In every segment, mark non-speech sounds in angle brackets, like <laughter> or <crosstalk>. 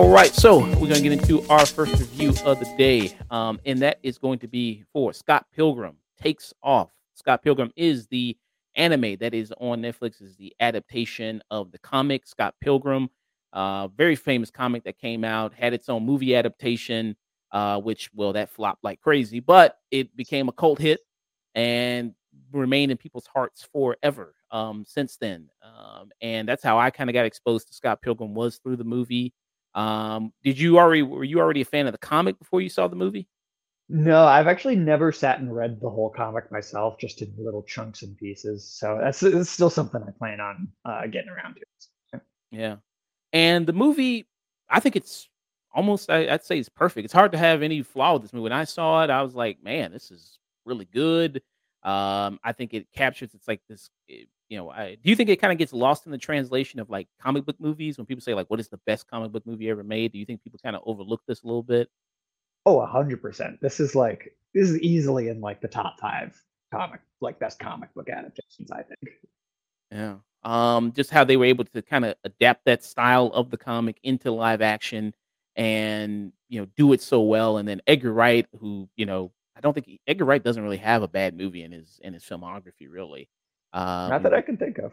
All right, so we're gonna get into our first review of the day, um, and that is going to be for Scott Pilgrim takes off. Scott Pilgrim is the anime that is on Netflix. Is the adaptation of the comic Scott Pilgrim, uh, very famous comic that came out, had its own movie adaptation, uh, which well that flopped like crazy, but it became a cult hit and remained in people's hearts forever um, since then. Um, and that's how I kind of got exposed to Scott Pilgrim was through the movie. Um, did you already were you already a fan of the comic before you saw the movie? No, I've actually never sat and read the whole comic myself, just in little chunks and pieces. So that's, that's still something I plan on uh, getting around to. Yeah, and the movie, I think it's almost I, would say it's perfect. It's hard to have any flaw with this movie. When I saw it, I was like, man, this is really good. Um, I think it captures it's like this eh, you know, I do you think it kind of gets lost in the translation of like comic book movies when people say like, "What is the best comic book movie ever made?" Do you think people kind of overlook this a little bit? Oh, a hundred percent. This is like this is easily in like the top five comic like best comic book adaptations. I think. Yeah. Um, just how they were able to kind of adapt that style of the comic into live action and you know do it so well. And then Edgar Wright, who you know, I don't think Edgar Wright doesn't really have a bad movie in his in his filmography, really. Um, Not that I can think of.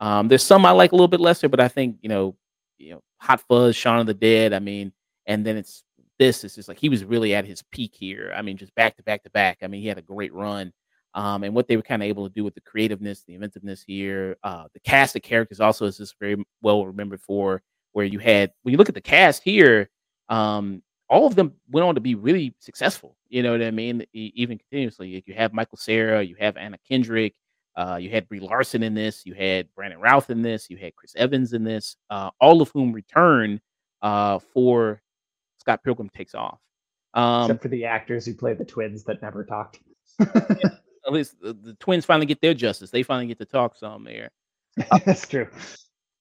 Um, there's some I like a little bit lesser, but I think you know, you know, Hot Fuzz, Shaun of the Dead. I mean, and then it's this. It's just like he was really at his peak here. I mean, just back to back to back. I mean, he had a great run. Um, and what they were kind of able to do with the creativeness, the inventiveness here, uh, the cast of characters also is just very well remembered for. Where you had when you look at the cast here, um, all of them went on to be really successful. You know what I mean? even continuously, If you have Michael Cera, you have Anna Kendrick, uh, you had Brie Larson in this. You had Brandon Routh in this. You had Chris Evans in this. Uh, all of whom return uh, for Scott Pilgrim Takes Off. Um, Except for the actors who played the twins that never talked. at least the, the, twins finally get their justice. They finally get to talk some there. <laughs> That's true.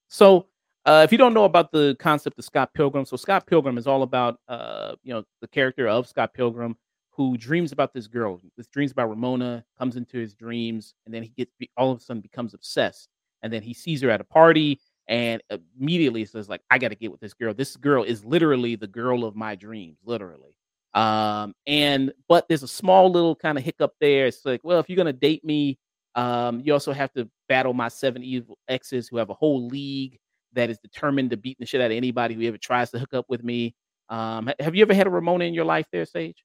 So, uh, if you don't know about the concept of Scott Pilgrim, so Scott Pilgrim is all about, uh, you know, the character of Scott Pilgrim who dreams about this girl. This dreams about Ramona, comes into his dreams, and then he gets all of a sudden becomes obsessed. And then he sees her at a party and immediately says, like, I gotta get with this girl. This girl is literally the girl of my dreams, literally. Um, and but there's a small little kind of hiccup there. It's like, well, if you're gonna date me, um, you also have to battle my seven evil exes who have a whole league that is determined to beat the shit out of anybody who ever tries to hook up with me. Um, have you ever had a Ramona in your life there, Sage?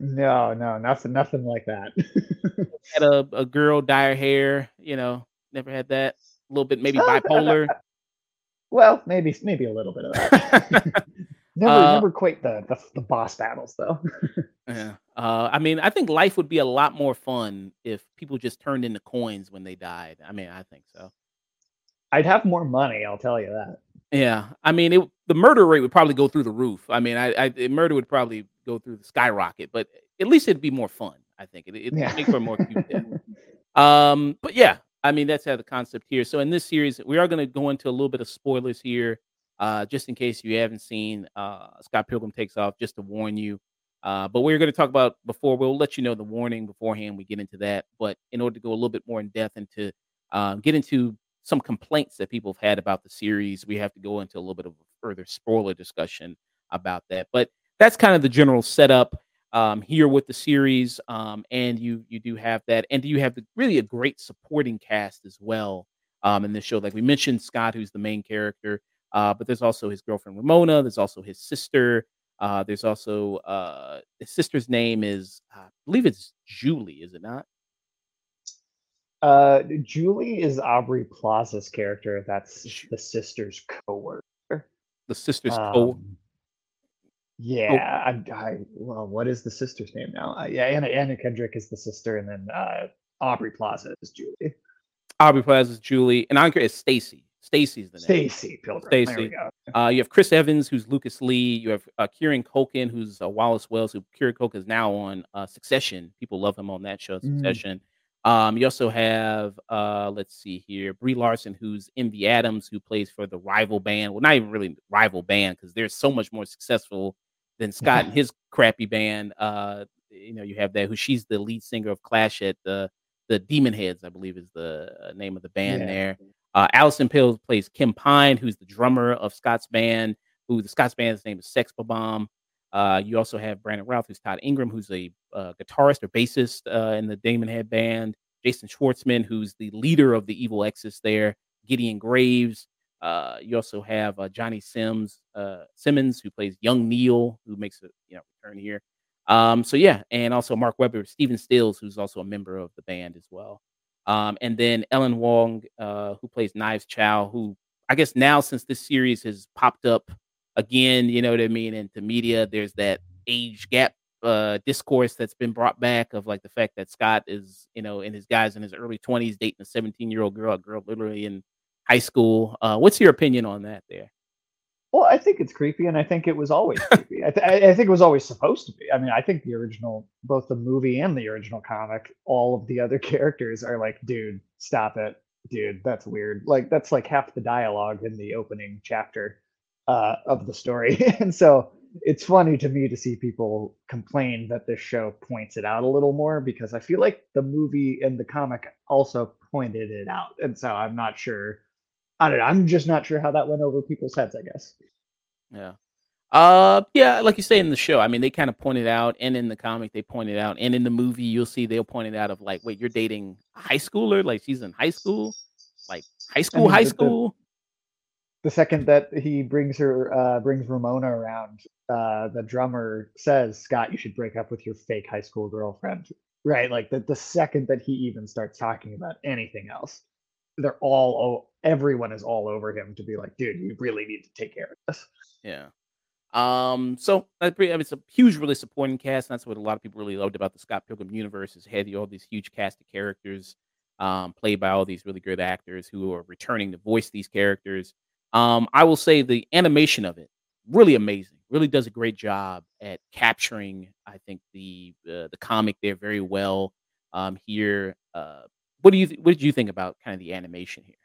No, no, nothing, nothing like that. <laughs> had a, a girl dye her hair, you know, never had that. A little bit, maybe bipolar. well, maybe, maybe a little bit of that. <laughs> never, uh, never quite the, the, the boss battles though. <laughs> yeah. Uh, I mean, I think life would be a lot more fun if people just turned into coins when they died. I mean, I think so. I'd have more money, I'll tell you that. Yeah, I mean, it, the murder rate would probably go through the roof. I mean, I, I murder would probably go through the skyrocket, but at least it'd be more fun. I think it it yeah. make for more cute <laughs> Um, but yeah, I mean that's how the concept here. So in this series, we are going to go into a little bit of spoilers here, uh, just in case you haven't seen uh, Scott Pilgrim Takes Off, just to warn you. Uh, but we're going to talk about before we'll let you know the warning beforehand. We get into that, but in order to go a little bit more in depth and to uh, get into some complaints that people have had about the series, we have to go into a little bit of a further spoiler discussion about that. But that's kind of the general setup um, here with the series. Um, and you you do have that, and you have the, really a great supporting cast as well um, in this show. Like we mentioned, Scott, who's the main character, uh, but there's also his girlfriend Ramona. There's also his sister. Uh, there's also uh, his sister's name is I believe it's Julie, is it not? Uh, Julie is Aubrey Plaza's character. That's the sister's co-worker. The sister's um, co. Yeah, I, I well, what is the sister's name now? Uh, yeah, Anna Anna Kendrick is the sister, and then uh, Aubrey Plaza is Julie. Aubrey Plaza is Julie, and Anka is Stacy. Stacy's the name. Stacy Pilgrim. Stacy. Uh, you have Chris Evans, who's Lucas Lee. You have uh, Kieran Culkin, who's uh, Wallace Wells. Who Kieran Culkin is now on uh, Succession. People love him on that show, mm. Succession. Mm. Um, you also have, uh, let's see here, Brie Larson, who's Envy Adams, who plays for the rival band. Well, not even really rival band because they're so much more successful than Scott and <laughs> his crappy band. Uh, you know, you have that who she's the lead singer of Clash at the the Demon Heads, I believe is the uh, name of the band yeah. there. Uh, Alison Pill plays Kim Pine, who's the drummer of Scott's band. Who the Scott's band's name is Sex Bomb. Uh, you also have Brandon Routh, who's Todd Ingram, who's a uh, guitarist or bassist uh, in the Demonhead band. Jason Schwartzman, who's the leader of the Evil Exes there. Gideon Graves. Uh, you also have uh, Johnny Sims Simmons, who plays young Neil, who makes a you know return here. Um, so yeah, and also Mark Webber, Stephen Stills, who's also a member of the band as well. Um, and then Ellen Wong, who plays Knives Chow, who I guess now since this series has popped up again, you know what I mean, into media, there's that age gap uh discourse that's been brought back of like the fact that Scott is, you know, in his guys in his early 20s dating a 17 year old girl, a girl literally in high school. Uh, what's your opinion on that there? Well, I think it's creepy, and I think it was always <laughs> creepy. I, th- I, think it was always supposed to be. I mean, I think the original, both the movie and the original comic, all of the other <laughs> characters are like, dude, stop it, dude, that's weird. Like that's like half the dialogue in the opening chapter uh, of the story, <laughs> and so it's funny to me to see people complain that this show points it out a little more because I feel like the movie and the comic also pointed it out, and so I'm not sure. I don't know. I'm just not sure how that went over people's heads. I guess. Yeah. Uh, yeah, like you say in the show. I mean, they kind of pointed out, and in the comic, they pointed out, and in the movie, you'll see they'll point it out of like, wait, you're dating a high schooler? Like she's in high school, like high school, I mean, high school the second that he brings her uh, brings Ramona around, uh, the drummer says, "Scott, you should break up with your fake high school girlfriend." Right, like the the second that he even starts talking about anything else, they're all oh, everyone is all over him to be like, "Dude, you really need to take care of this." Yeah. Um. So I mean, it's a huge, really supporting cast. And that's what a lot of people really loved about the Scott Pilgrim universe is had all these huge cast of characters, um, played by all these really good actors who are returning to voice these characters. Um, I will say the animation of it really amazing. Really does a great job at capturing, I think the uh, the comic there very well. Um, here, uh, what do you th- what did you think about kind of the animation here?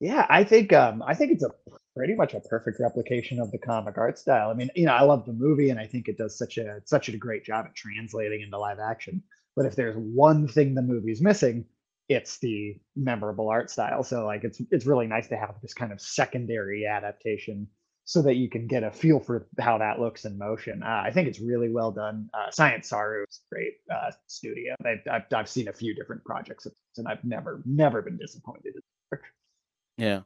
Yeah, I think um, I think it's a pretty much a perfect replication of the comic art style. I mean, you know, I love the movie, and I think it does such a such a great job at translating into live action. But if there's one thing the movie's missing, it's the memorable art style. So like it's it's really nice to have this kind of secondary adaptation so that you can get a feel for how that looks in motion. Uh, I think it's really well done. Uh, Science Saru is a great uh, studio. I've, I've, I've seen a few different projects and I've never never been disappointed. Yeah,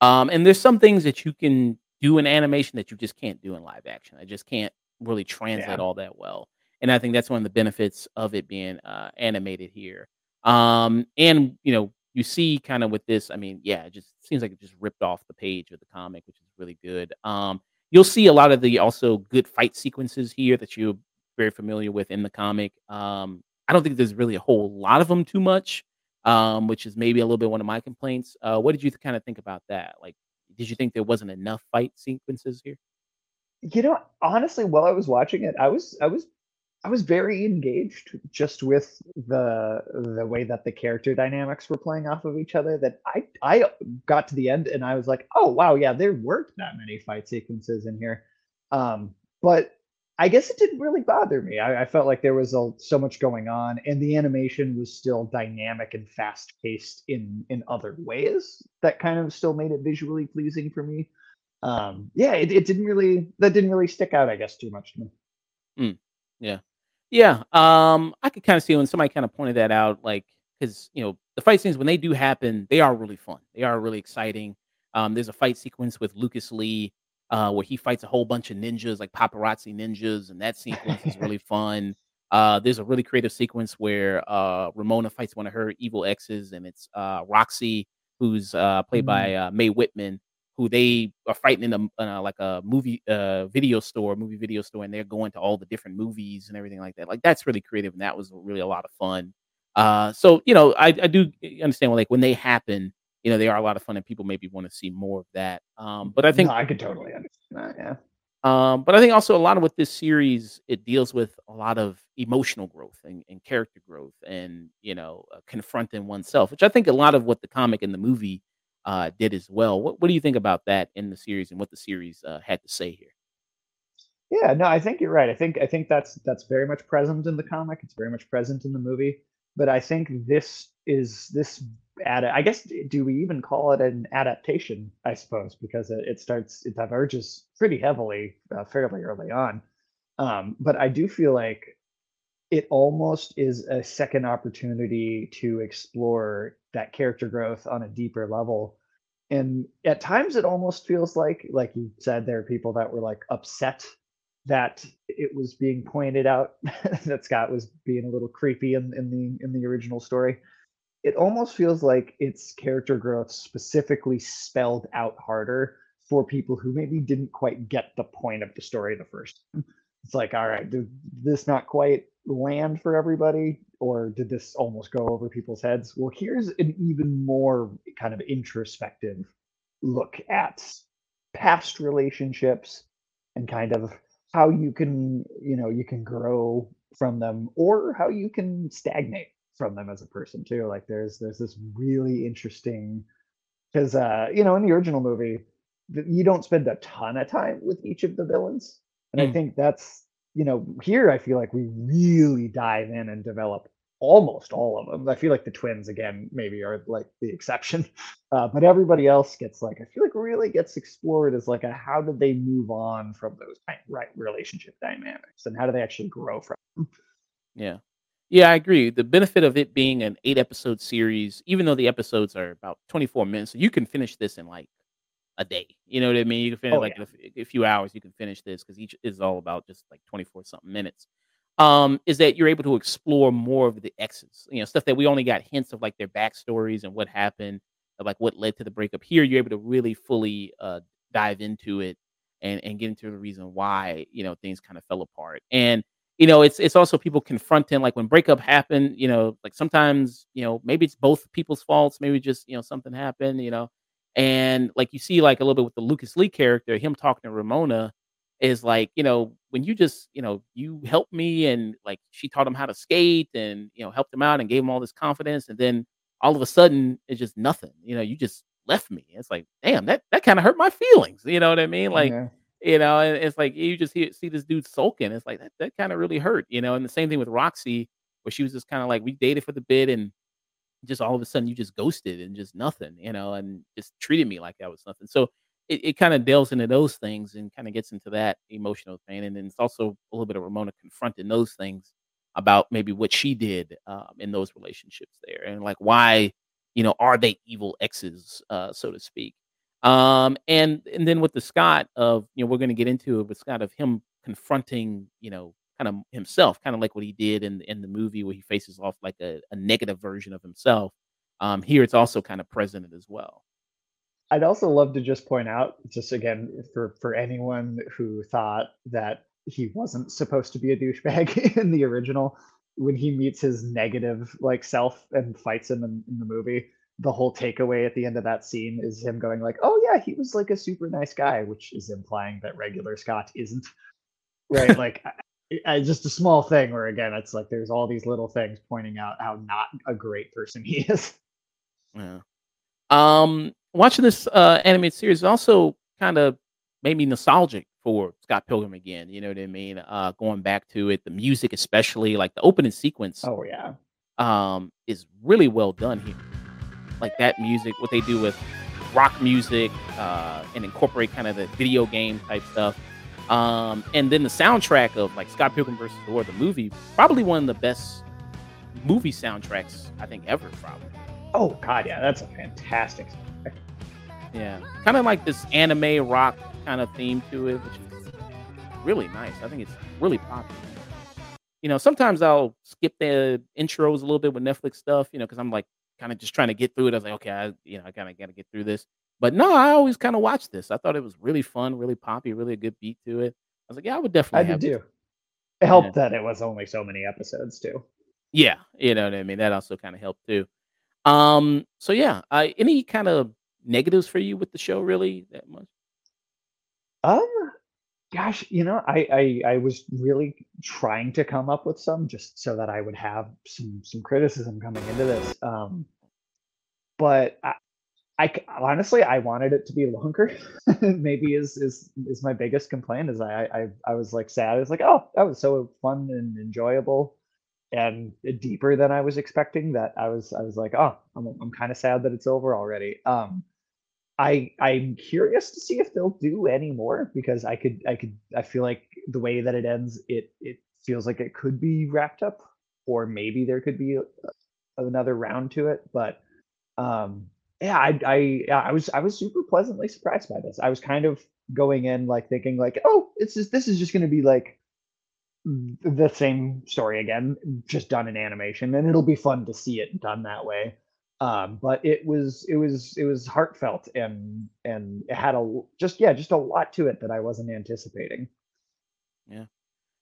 um, and there's some things that you can do in animation that you just can't do in live action. I just can't really translate yeah. all that well, and I think that's one of the benefits of it being uh, animated here. Um, and you know, you see kind of with this, I mean, yeah, it just seems like it just ripped off the page of the comic, which is really good. Um, you'll see a lot of the also good fight sequences here that you're very familiar with in the comic. Um, I don't think there's really a whole lot of them too much, um, which is maybe a little bit one of my complaints. Uh, what did you kind of think about that? Like, did you think there wasn't enough fight sequences here? You know, honestly, while I was watching it, I was I was I was very engaged just with the the way that the character dynamics were playing off of each other. That I I got to the end and I was like, oh wow, yeah, there weren't that many fight sequences in here. Um, but I guess it didn't really bother me. I, I felt like there was a, so much going on, and the animation was still dynamic and fast paced in in other ways that kind of still made it visually pleasing for me. Um, yeah, it, it didn't really that didn't really stick out, I guess, too much to me. Mm, yeah. Yeah, um, I could kind of see when somebody kind of pointed that out, like because you know the fight scenes when they do happen, they are really fun. They are really exciting. Um, there's a fight sequence with Lucas Lee uh, where he fights a whole bunch of ninjas, like paparazzi ninjas, and that sequence is really <laughs> fun. Uh, there's a really creative sequence where uh, Ramona fights one of her evil exes, and it's uh, Roxy, who's uh, played mm. by uh, Mae Whitman, who they are fighting in a, like a movie uh video store, movie video store, and they're going to all the different movies and everything like that. Like that's really creative, and that was really a lot of fun. Uh, so you know, I, I do understand like when they happen, you know, they are a lot of fun, and people maybe want to see more of that. Um, but I think no, I could totally understand that. Yeah. Um, but I think also a lot of with this series, it deals with a lot of emotional growth and, and character growth, and you know, uh, confronting oneself, which I think a lot of what the comic and the movie uh, did as well. What what do you think about that in the series and what the series uh, had to say here? Yeah, no, I think you're right. I think I think that's that's very much present in the comic. It's very much present in the movie. But I think this is this ad I guess do we even call it an adaptation, I suppose, because it, it starts it diverges pretty heavily uh, fairly early on. Um, but I do feel like it almost is a second opportunity to explore that character growth on a deeper level and at times it almost feels like like you said there are people that were like upset that it was being pointed out <laughs> that Scott was being a little creepy in, in the in the original story. It almost feels like it's character growth specifically spelled out harder for people who maybe didn't quite get the point of the story the first time. It's like, all right, this not quite land for everybody, or did this almost go over people's heads? Well, here's an even more kind of introspective look at past relationships and kind of how you can you know you can grow from them or how you can stagnate from them as a person too like there's there's this really interesting because uh you know in the original movie you don't spend a ton of time with each of the villains and mm. i think that's you know here i feel like we really dive in and develop almost all of them. I feel like the twins again maybe are like the exception, <laughs> uh, but everybody else gets like I feel like really gets explored as like a how did they move on from those right relationship dynamics and how do they actually grow from them? Yeah. Yeah, I agree. The benefit of it being an eight episode series, even though the episodes are about 24 minutes, so you can finish this in like a day. You know what I mean? You can finish oh, like yeah. a, a, few hours. You can finish this because each is all about just like 24 something minutes um, is that you're able to explore more of the exes, you know, stuff that we only got hints of like their backstories and what happened, of like what led to the breakup. Here, you're able to really fully uh, dive into it and and get into the reason why you know things kind of fell apart. And you know, it's it's also people confronting like when breakup happened. You know, like sometimes you know maybe it's both people's faults, maybe just you know something happened. You know, and like you see like a little bit with the Lucas Lee character, him talking to Ramona is like you know when you just you know you helped me and like she taught him how to skate and you know helped him out and gave him all this confidence and then all of a sudden it's just nothing you know you just left me. It's like damn that that kind of hurt my feelings you know what i mean? Like yeah. you know and it's like you just see, see this dude sulking it's like that, that kind of really hurt you know? And the same thing with roxy where she was just kind of like we dated for the bit and just all of a sudden you just ghosted and just nothing you know and just treated me like that was nothing so it, it kind of delves into those things and kind of gets into that emotional pain. And then it's also a little bit of Ramona confronting those things about maybe what she did um, in those relationships there and like why, you know, are they evil exes, uh, so to speak. Um, and and then with the Scott of, you know, we're going to get into it with Scott of him confronting, you know, kind of himself, kind of like what he did in in the movie where he faces off like a, a negative version of himself. Um, here it's also kind of present as well. I'd also love to just point out, just again, for for anyone who thought that he wasn't supposed to be a douchebag <laughs> in the original, when he meets his negative like self and fights him in, in the movie, the whole takeaway at the end of that scene is him going like, "Oh yeah, he was like a super nice guy," which is implying that regular Scott isn't. Right, like Just a small thing where again, it's like there's all these little things pointing out how not a great person he is. Yeah. Um, watching this uh, animated series also kind of made me nostalgic for Scott Pilgrim again. You know what I mean? Uh, going back to it, the music, especially like the opening sequence. Oh yeah, um, is really well done here. Like that music, what they do with rock music uh, and incorporate kind of the video game type stuff. Um, and then the soundtrack of like Scott Pilgrim versus the World, the movie, probably one of the best movie soundtracks I think ever. Probably. Oh God, yeah, that's a fantastic yeah, kind of like this anime rock kind of theme to it, which is really nice. I think it's really popular. You know, sometimes I'll skip the intros a little bit with Netflix stuff, you know, because I'm like kind of just trying to get through it. I was like, okay, I, you know, I kind of got to get through this. But no, I always kind of watched this. I thought it was really fun, really poppy, really a good beat to it. I was like, yeah, I would definitely. I did too. It helped yeah. that it was only so many episodes too. Yeah, you know what I mean. That also kind of helped too. Um, so yeah, uh, any kind of negatives for you with the show really that much? Um, gosh, you know, I, I I was really trying to come up with some just so that I would have some some criticism coming into this. Um, but I, I honestly, I wanted it to be longer. <laughs> Maybe is is is my biggest complaint is I I I was like sad. I was like, oh, that was so fun and enjoyable, and deeper than I was expecting. That I was I was like, oh, I'm I'm kind of sad that it's over already. Um, I I'm curious to see if they'll do any more because I could I could I feel like the way that it ends, it it feels like it could be wrapped up, or maybe there could be a, another round to it, but um yeah, I I I was I was super pleasantly surprised by this. I was kind of going in like thinking like, oh, it's just this is just going to be like the same story again, just done in animation, and it'll be fun to see it done that way. Um, but it was it was it was heartfelt and and it had a just yeah just a lot to it that I wasn't anticipating. Yeah.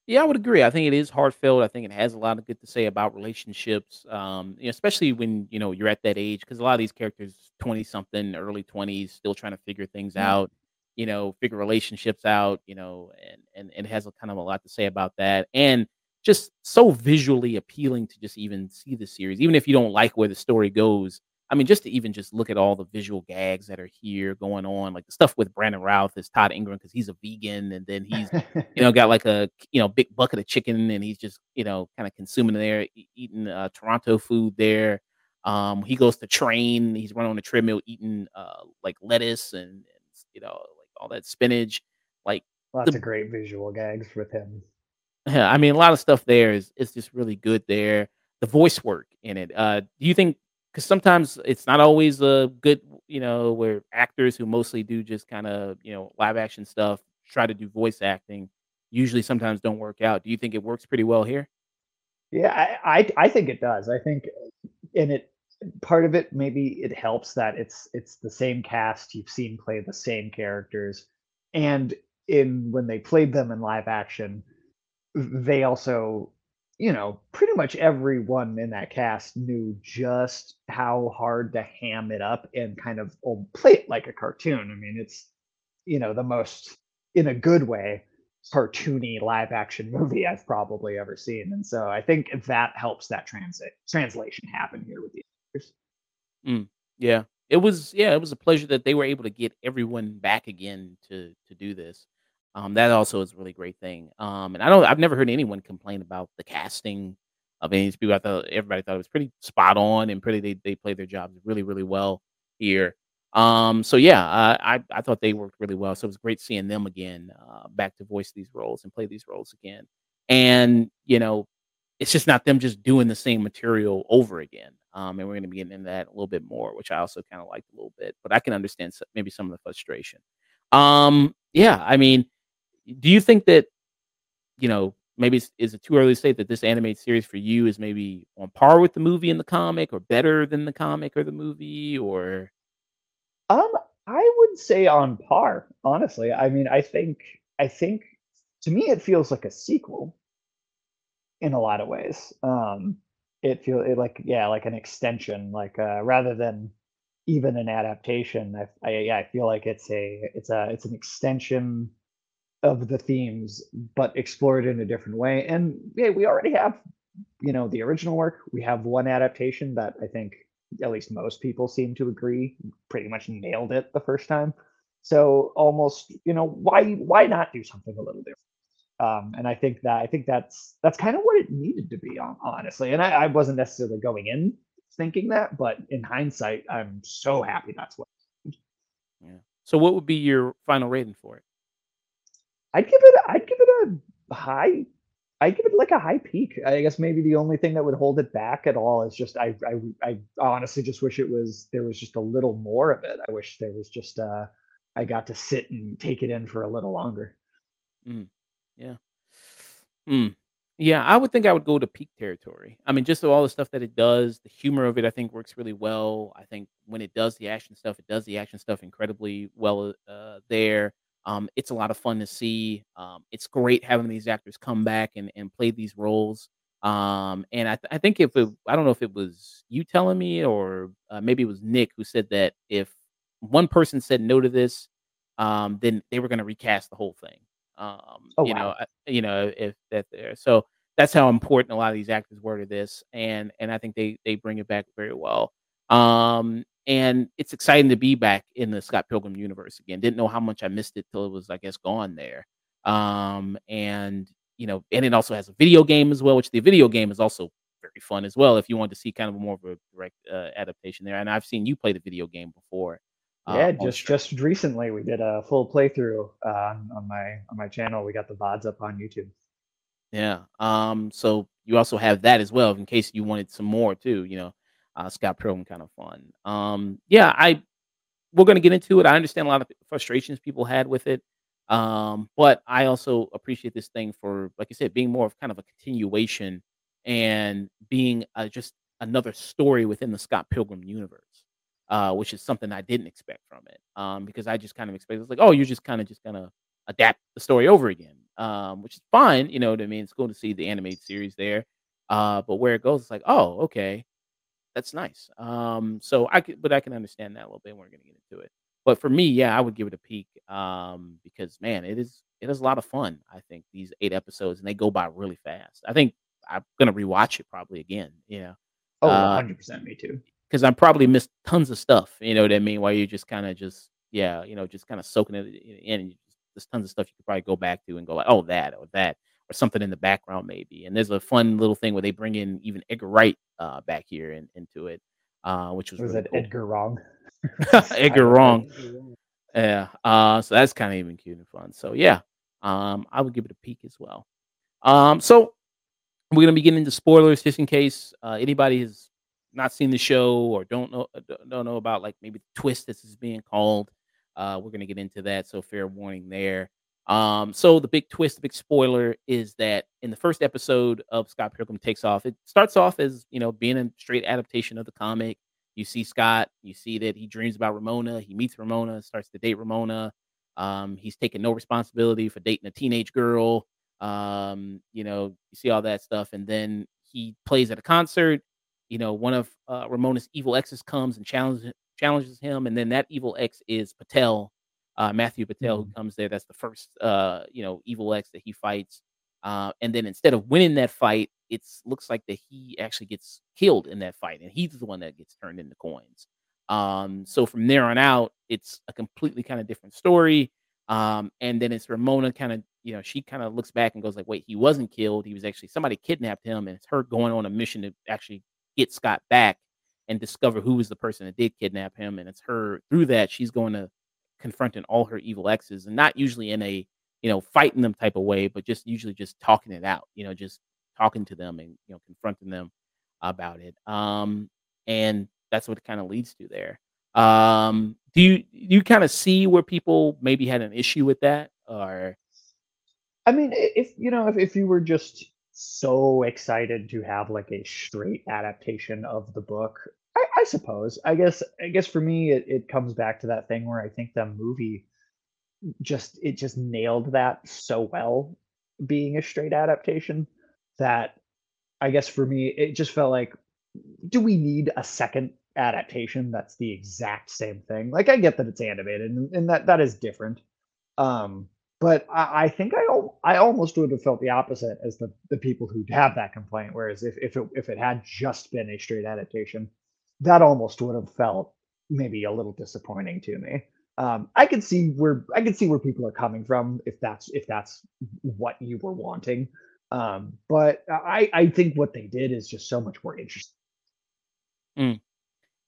Yeah, I would agree. I think it is heartfelt. I think it has a lot of good to say about relationships, um, you know, especially when you know you're at that age. Because a lot of these characters, twenty something, early twenties, still trying to figure things Yeah. out. You know, figure relationships out. You know, and and, and it has a kind of a lot to say about that, and just so visually appealing to just even see the series, even if you don't like where the story goes. I mean, just to even just look at all the visual gags that are here going on, like the stuff with Brandon Routh as Todd Ingram because he's a vegan, and then he's you know got like a you know big bucket of chicken, and he's just you know kind of consuming there, eating uh, Toronto food there. Um, he goes to train, he's running on a treadmill, eating uh, like lettuce and, and you know like all that spinach, like Lots the of great visual gags with him. yeah, I mean, a lot of stuff there is is just really good there. The voice work in it. Uh, do you think? Because sometimes it's not always a good, you know, where actors who mostly do just kind of you know live action stuff try to do voice acting. Usually, sometimes don't work out. Do you think it works pretty well here? Yeah, I, I I think it does. I think and it part of it maybe it helps that it's it's the same cast you've seen play the same characters and in when they played them in live action they also you know pretty much everyone in that cast knew just how hard to ham it up and kind of oh, play it like a cartoon i mean it's you know the most in a good way cartoony live action <laughs> movie i've probably ever seen and so i think that helps that transit translation happen here with the actors Mm, yeah, it was. Yeah, it was a pleasure that they were able to get everyone back again to to do this. Um, that also is a really great thing. Um, and I don't. I've never heard anyone complain about the casting of any of these people. I thought everybody thought it was pretty spot on and pretty. They they played their jobs really really well here. Um, so yeah, uh, I I thought they worked really well. So it was great seeing them again, uh, back to voice these roles and play these roles again. And you know, it's just not them just doing the same material over again. Um, and we're going to be getting into that a little bit more, which I also kind of liked a little bit. But I can understand maybe some of the frustration. Um, yeah, I mean, do you think that you know maybe is it too early to say that this animated series for you is maybe on par with the movie and the comic, or better than the comic or the movie, or? Um i would say on par honestly. I mean i think i think to me it feels like a sequel in a lot of ways. Um it feels it like yeah like an extension like uh rather than even an adaptation i, I yeah i feel like it's a it's a it's an extension of the themes, but explore it in a different way. And yeah, we already have, you know, the original work. We have one adaptation that I think at least most people seem to agree pretty much nailed it the first time. So almost, you know, why why not do something a little different? Um, and I think that I think that's that's kind of what it needed to be, honestly. And I, I wasn't necessarily going in thinking that, but in hindsight, I'm so happy that's what. yeah. So what would be your final rating for it? I'd give it. I'd give it a high I give it like a high peak. I guess maybe the only thing that would hold it back at all is just I I I honestly just wish it was there was just a little more of it. I wish there was just uh I got to sit and take it in for a little longer. Mm, yeah. Mm. Yeah, I would think I would go to peak territory. I mean, just all the stuff that it does, the humor of it, I think works really well. I think when it does the action stuff, it does the action stuff incredibly well uh, there. Um, it's a lot of fun to see. Um, it's great having these actors come back and, and play these roles. Um, and I, th- I think if it, I don't know if it was you telling me or uh, maybe it was Nick who said that if one person said no to this, um, then they were going to recast the whole thing. Um, Oh you know, wow. uh, you know, if that there. So that's how important a lot of these actors were to this, and and I think they they bring it back very well. Um, and it's exciting to be back in the Scott Pilgrim universe again. Didn't know how much I missed it till it was, I guess, gone there. Um, and you know, and it also has a video game as well, which the video game is also very fun as well. If you want to see kind of more of a direct uh, adaptation there, and I've seen you play the video game before. Uh, yeah, just just recently we did a full playthrough uh, on, on my on my channel. We got the vods up on YouTube. Yeah. Um. So you also have that as well, in case you wanted some more too. You know, uh, Scott Pilgrim kind of fun. Um. Yeah. I. We're gonna get into it. I understand a lot of frustrations people had with it. Um. But I also appreciate this thing for, like I said, being more of kind of a continuation and being uh, just another story within the Scott Pilgrim universe, uh, which is something I didn't expect from it. Um, because I just kind of expected, it's like, oh, you're just kind of just gonna adapt the story over again, um, which is fine. You know what I mean? It's cool to see the animated series there. Uh, but where it goes, it's like, oh, okay, that's nice. Um, so I could, but I can understand that a little bit. We're gonna get into it. But for me, yeah, I would give it a peak um, because man, it is it is a lot of fun. I think these eight episodes and they go by really fast. I think I'm gonna rewatch it probably again. You know. Oh, 100 uh, percent. Me too. Because I probably missed tons of stuff. You know what I mean? While you're just kind of just yeah, you know, just kind of soaking it in. And there's tons of stuff you could probably go back to and go like, oh, that or that or something in the background maybe. And there's a fun little thing where they bring in even Edgar Wright uh, back here and into it, uh, which was, was really that cool. Edgar Wrong? <laughs> <laughs> Edgar Wrong. Yeah. Uh, so that's kind of even cute and fun. So yeah, um, I would give it a peak as well. Um, so we're gonna be getting into spoilers just in case uh, anybody has not seen the show or don't know uh, don't know about like maybe the twist this is being called. Uh, we're gonna get into that, so fair warning there. Um, so the big twist, the big spoiler is that in the first episode of Scott Pilgrim Takes Off, it starts off as you know being a straight adaptation of the comic. You see Scott, you see that he dreams about Ramona, he meets Ramona, starts to date Ramona. Um, he's taking no responsibility for dating a teenage girl. Um, you know, you see all that stuff, and then he plays at a concert. You know, one of uh, Ramona's evil exes comes and challenges challenges him, and then that evil ex is Patel, uh, Matthew Patel, mm-hmm. who comes there. That's the first, uh, you know, evil ex that he fights. Uh, and then instead of winning that fight, it looks like that he actually gets killed in that fight, and he's the one that gets turned into coins. Um, so from there on out, it's a completely kind of different story. Um, and then it's Ramona kind of you know, she kind of looks back and goes like, "Wait, he wasn't killed. He was actually somebody kidnapped him, and it's her going on a mission to actually get Scott back and discover who was the person that did kidnap him. And it's her through that she's going to confronting all her evil exes, and not usually in a you know fighting them type of way, but just usually just talking it out. You know, just talking to them and you know confronting them about it. Um, and that's what it kind of leads to there. Um, do you you kind of see where people maybe had an issue with that, or I mean, if you know, if, if you were just so excited to have like a straight adaptation of the book, I, I suppose. I guess I guess for me it, it comes back to that thing where I think the movie just it just nailed that so well being a straight adaptation that I guess for me it just felt like do we need a second adaptation that's the exact same thing? Like I get that it's animated and, and that that is different. Um but I, I think I I almost would have felt the opposite as the, the people who have that complaint. Whereas if, if it if it had just been a straight adaptation, that almost would have felt maybe a little disappointing to me. Um, I could see where I could see where people are coming from if that's if that's what you were wanting. Um, but I I think what they did is just so much more interesting. Mm.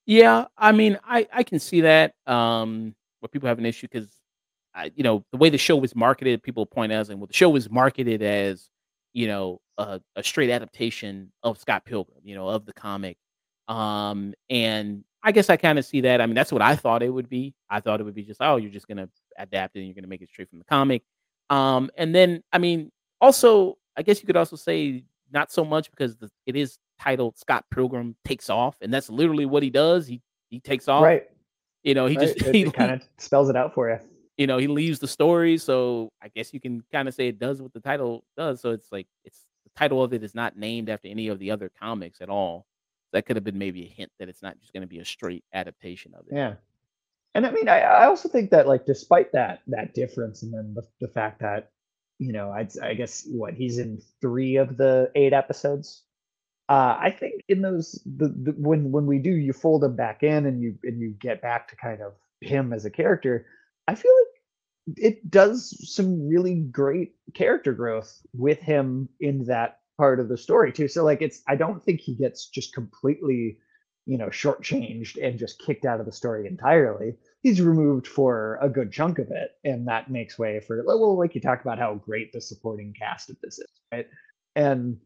Yeah, I mean, I I can see that. Um, where people have an issue because you know, the way the show was marketed, people point out, and well, the show was marketed as, you know, a, a straight adaptation of Scott Pilgrim, you know, of the comic. Um, and I guess I kind of see that. I mean, that's what I thought it would be. I thought it would be just, oh, you're just gonna adapt it and you're gonna make it straight from the comic. Um, and then I mean, also, I guess you could also say not so much because the, it is titled Scott Pilgrim takes off, and that's literally what he does. He he takes off. Right. You know, he right. <laughs> just he kind of spells it out for you you know, he leaves the story. So I guess you can kind of say it does what the title does. So it's like it's the title of it is not named after any of the other comics at all. That could have been maybe a hint that it's not just going to be a straight adaptation of it. Yeah. And I mean, I, I also think that like despite that that difference, and then the, the fact that you know, I'd, I guess what he's in three of the eight episodes. Uh, I think in those the, the when when we do you fold him back in and you and you get back to kind of him as a character, I feel like it does some really great character growth with him in that part of the story too. So like it's I don't think he gets just completely, you know, shortchanged and just kicked out of the story entirely. He's removed for a good chunk of it, and that makes way for well, like you talked about how great the supporting cast of this is, right? And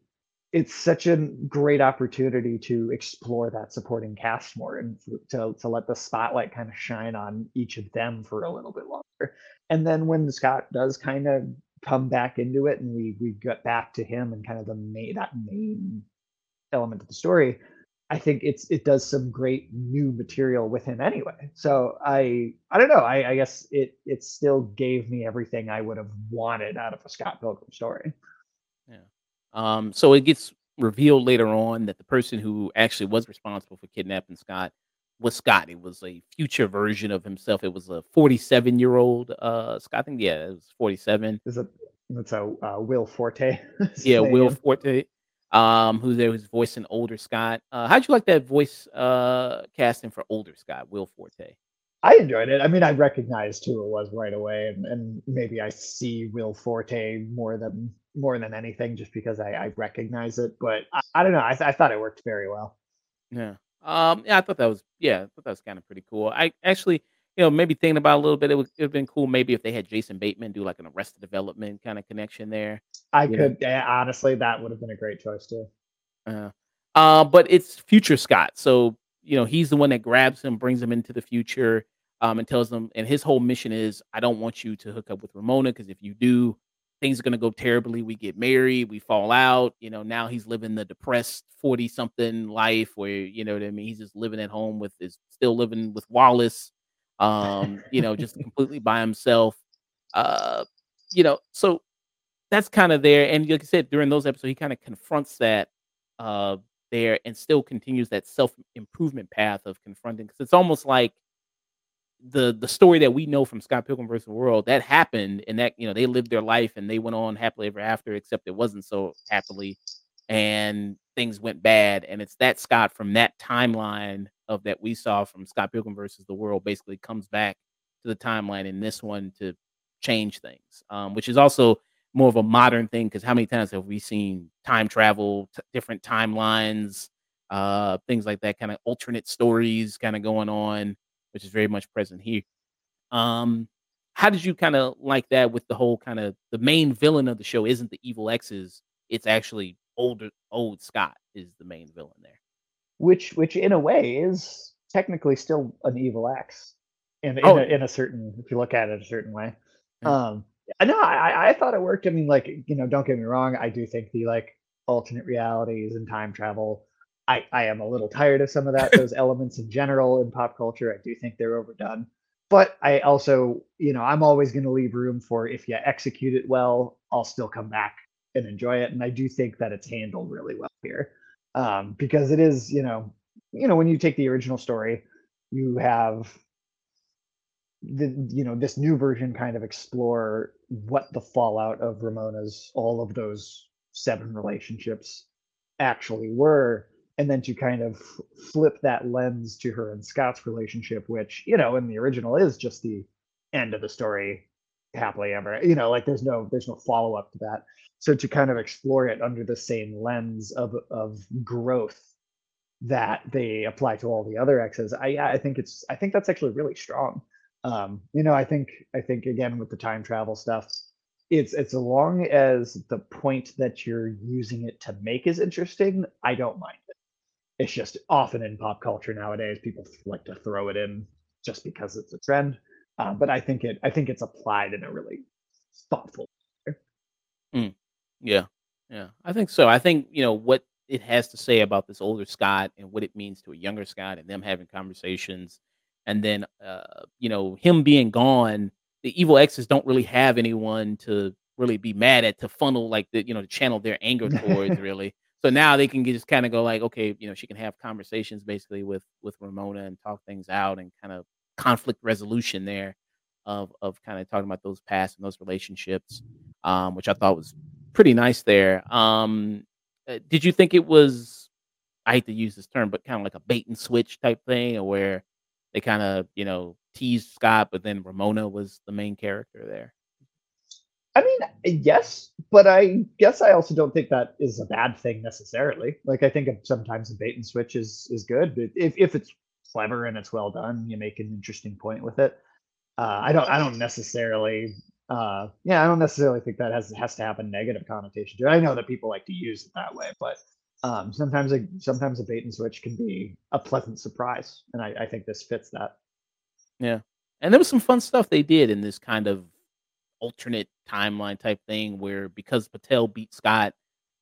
it's such a great opportunity to explore that supporting cast more and to, to let the spotlight kind of shine on each of them for a little bit longer. And then when Scott does kind of come back into it and we we get back to him and kind of the main that main element of the story, I think it's it does some great new material with him anyway. So I I don't know. I, I guess it it still gave me everything I would have wanted out of a Scott Pilgrim story. Yeah. Um, so it gets revealed later on that the person who actually was responsible for kidnapping Scott was Scott. It was a future version of himself. It was a 47 year old uh, Scott. I think yeah, it was 47. Is it? That's a uh, Will Forte. <laughs> yeah, Will Forte. Um, who's there? Who's voicing older Scott? Uh, how'd you like that voice uh casting for older Scott? Will Forte. I enjoyed it. I mean, I recognized who it was right away, and, and maybe I see Will Forte more than more than anything, just because I, I recognize it. But I, I don't know. I, th- I thought it worked very well. Yeah. Um. Yeah, I thought that was yeah. I thought that was kind of pretty cool. I actually, you know, maybe thinking about a little bit, it would have been cool maybe if they had Jason Bateman do like an Arrested Development kind of connection there. I could yeah, honestly, that would have been a great choice too. Uh, uh, but it's future Scott, so you know, he's the one that grabs him, brings him into the future, um, and tells them, and his whole mission is, I don't want you to hook up with Ramona because if you do, things are going to go terribly. We get married, we fall out. You know, now he's living the depressed 40 something life where, you know what I mean? He's just living at home with his, still living with Wallace, um, you know, just <laughs> completely by himself. Uh, you know, so that's kind of there. And like I said, during those episodes, he kind of confronts that uh there and still continues that self improvement path of confronting because it's almost like the the story that we know from Scott Pilgrim versus the World that happened and that you know they lived their life and they went on happily ever after except it wasn't so happily and things went bad. And it's that Scott from that timeline of that we saw from Scott Pilgrim versus the World basically comes back to the timeline in this one to change things um, which is also more of a modern thing because how many times have we seen time travel t- different timelines uh things like that kind of alternate stories kind of going on which is very much present here. Um, how did you kind of like that with the whole kind of the main villain of the show isn't the evil X's, it's actually older old Scott is the main villain there. Which which in a way is technically still an evil X. In, in, oh. a, in a certain if you look at it a certain way. Um no, I, I thought it worked. I mean, like, you know, don't get me wrong, I do think the like alternate realities and time travel I, I am a little tired of some of that those <laughs> elements in general in pop culture. I do think they're overdone. But I also, you know, I'm always going to leave room for if you execute it well, I'll still come back and enjoy it. And I do think that it's handled really well here, um, because it is, you know, you know, when you take the original story, you have the you know this new version kind of explore what the fallout of Ramona's all of those seven relationships actually were and then to kind of flip that lens to her and Scott's relationship, which you know in the original is just the end of the story, happily ever. You know, like there's no there's no follow up to that. So to kind of explore it under the same lens of of growth that they apply to all the other X's, I I think it's I think that's actually really strong. Um, you know, I think I think again with the time travel stuff, it's it's as long as the point that you're using it to make is interesting, I don't mind it's just often in pop culture nowadays people like to throw it in just because it's a trend. Uh, but i think it i think it's applied in a really thoughtful way. Mm, yeah. Yeah. I think so. I think you know what it has to say about this older scott and what it means to a younger scott and them having conversations and then uh, you know him being gone the evil x's don't really have anyone to really be mad at to funnel like the you know to channel their anger <laughs> towards really so now they can just kind of go like, okay, you know, she can have conversations basically with with Ramona and talk things out and kind of conflict resolution there of of kind of talking about those past and those relationships, um, which I thought was pretty nice there. Um, uh, did you think it was I hate to use this term, but kind of like a bait and switch type thing, where they kind of you know teased Scott, but then Ramona was the main character there. I mean, yes, but I guess I also don't think that is a bad thing necessarily. Like I think sometimes a bait and switch is is good, but if if it's clever and it's well done, you make an interesting point with it. Uh, I don't I don't necessarily uh, yeah I don't necessarily think that has has to have a negative connotation to it. I know that people like to use it that way, but um, sometimes a sometimes a bait and switch can be a pleasant surprise, and I, I think this fits that. Yeah, and there was some fun stuff they did in this kind of alternate timeline type thing where because Patel beat Scott,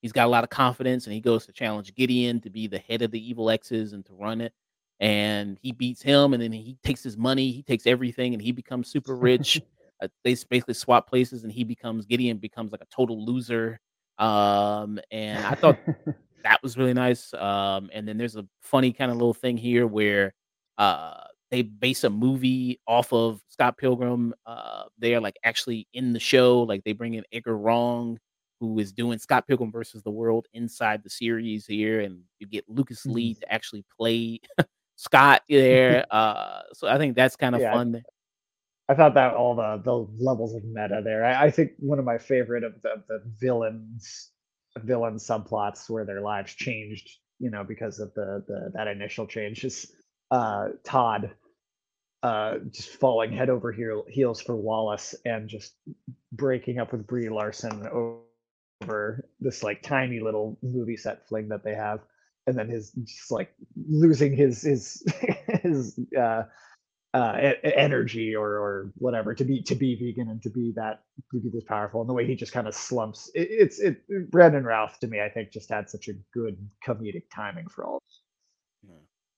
he's got a lot of confidence and he goes to challenge Gideon to be the head of the evil X's and to run it. And he beats him, and then he takes his money, he takes everything, and he becomes super rich. <laughs> uh, they basically swap places, and he becomes Gideon becomes like a total loser. Um, and I thought <laughs> that was really nice. Um, and then there's a funny kind of little thing here where uh they base a movie off of Scott Pilgrim. Uh, they're like actually in the show. Like they bring in Edgar Wright, who is doing Scott Pilgrim versus the World inside the series here, and you get Lucas mm-hmm. Lee to actually play <laughs> Scott there. <laughs> Uh, so I think that's kind of yeah, fun. I thought that all the the levels of meta there. I, I think one of my favorite of the, the villains villain subplots where their lives changed, you know, because of the the that initial change is uh, Todd uh, just falling head over heel, heels for Wallace and just breaking up with Brie Larson over this like tiny little movie set fling that they have, and then his just like losing his his <laughs> his uh, uh, energy or or whatever to be to be vegan and to be that to be this powerful and the way he just kind of slumps. It, it's it Brandon Routh to me I think just had such a good comedic timing for all.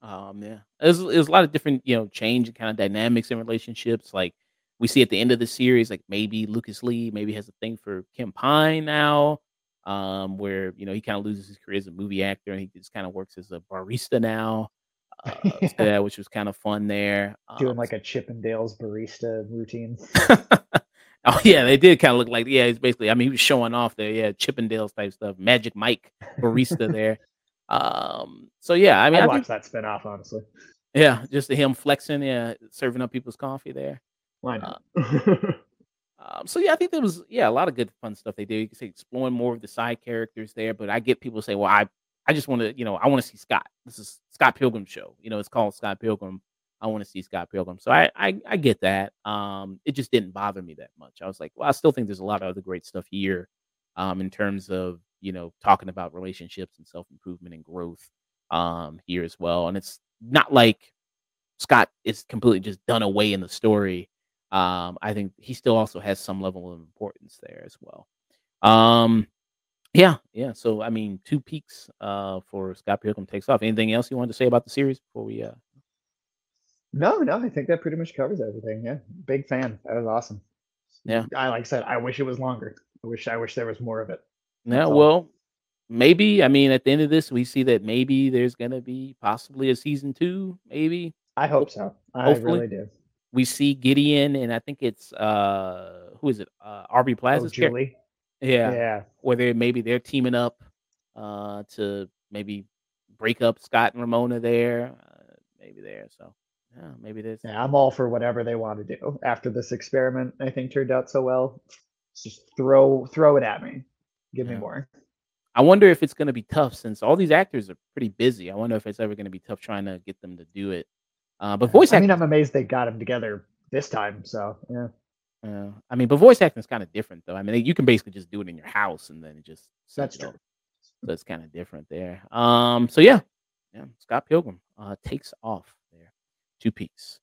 Um, yeah, there's there's a lot of different you know change and kind of dynamics in relationships. Like we see at the end of the series, like maybe Lucas Lee maybe has a thing for Kim Pine now, um, where you know he kind of loses his career as a movie actor and he just kind of works as a barista now. Uh, <laughs> yeah, which was kind of fun there. Doing um, like a Chippendales barista routine. <laughs> oh yeah, they did kind of look like yeah. He's basically I mean he was showing off there. Yeah, Chippendales type stuff. Magic Mike barista there. Um, so yeah, I mean, I'd I watch think, that spinoff honestly. Yeah, just him flexing, yeah, serving up people's coffee there. Why not? Uh, <laughs> um, so yeah, I think there was yeah a lot of good fun stuff they did. You can say exploring more of the side characters there, but I get people say, well, I I just want to you know I want to see Scott. This is Scott Pilgrim show. You know, it's called Scott Pilgrim. I want to see Scott Pilgrim. So I, I I get that. Um, it just didn't bother me that much. I was like, well, I still think there's a lot of other great stuff here. Um, in terms of you know, talking about relationships and self improvement and growth um, here as well. And it's not like Scott is completely just done away in the story. Um, I think he still also has some level of importance there as well. Um, yeah, yeah. So I mean, two peaks uh, for Scott Pilgrim takes off. Anything else you wanted to say about the series before we? Uh... No, no. I think that pretty much covers everything. Yeah, big fan. That was awesome. Yeah, I like I said, I wish it was longer. I wish I wish there was more of it. Yeah, well, maybe. I mean, at the end of this, we see that maybe there's gonna be possibly a season two. Maybe. I hope so. I Hopefully. really do. We see Gideon, and I think it's uh, who is it? Uh, Aubrey Plaza. Oh, Julie. Yeah. Yeah. Whether maybe they're teaming up uh to maybe break up Scott and Ramona there. Uh, maybe there. So yeah, maybe this. Yeah, I'm all for whatever they want to do after this experiment. I think turned out so well. Just throw throw it at me. Give yeah. me more. I wonder if it's going to be tough since all these actors are pretty busy. I wonder if it's ever going to be tough trying to get them to do it. Uh, but voice acting, I mean, I'm amazed they got them together this time. So yeah. Uh, I mean, but voice acting is kind of different, though. I mean, you can basically just do it in your house and then it just that's true. So it's kind of different there. Um, so yeah, yeah, Scott Pilgrim uh, takes off there. Two peaks.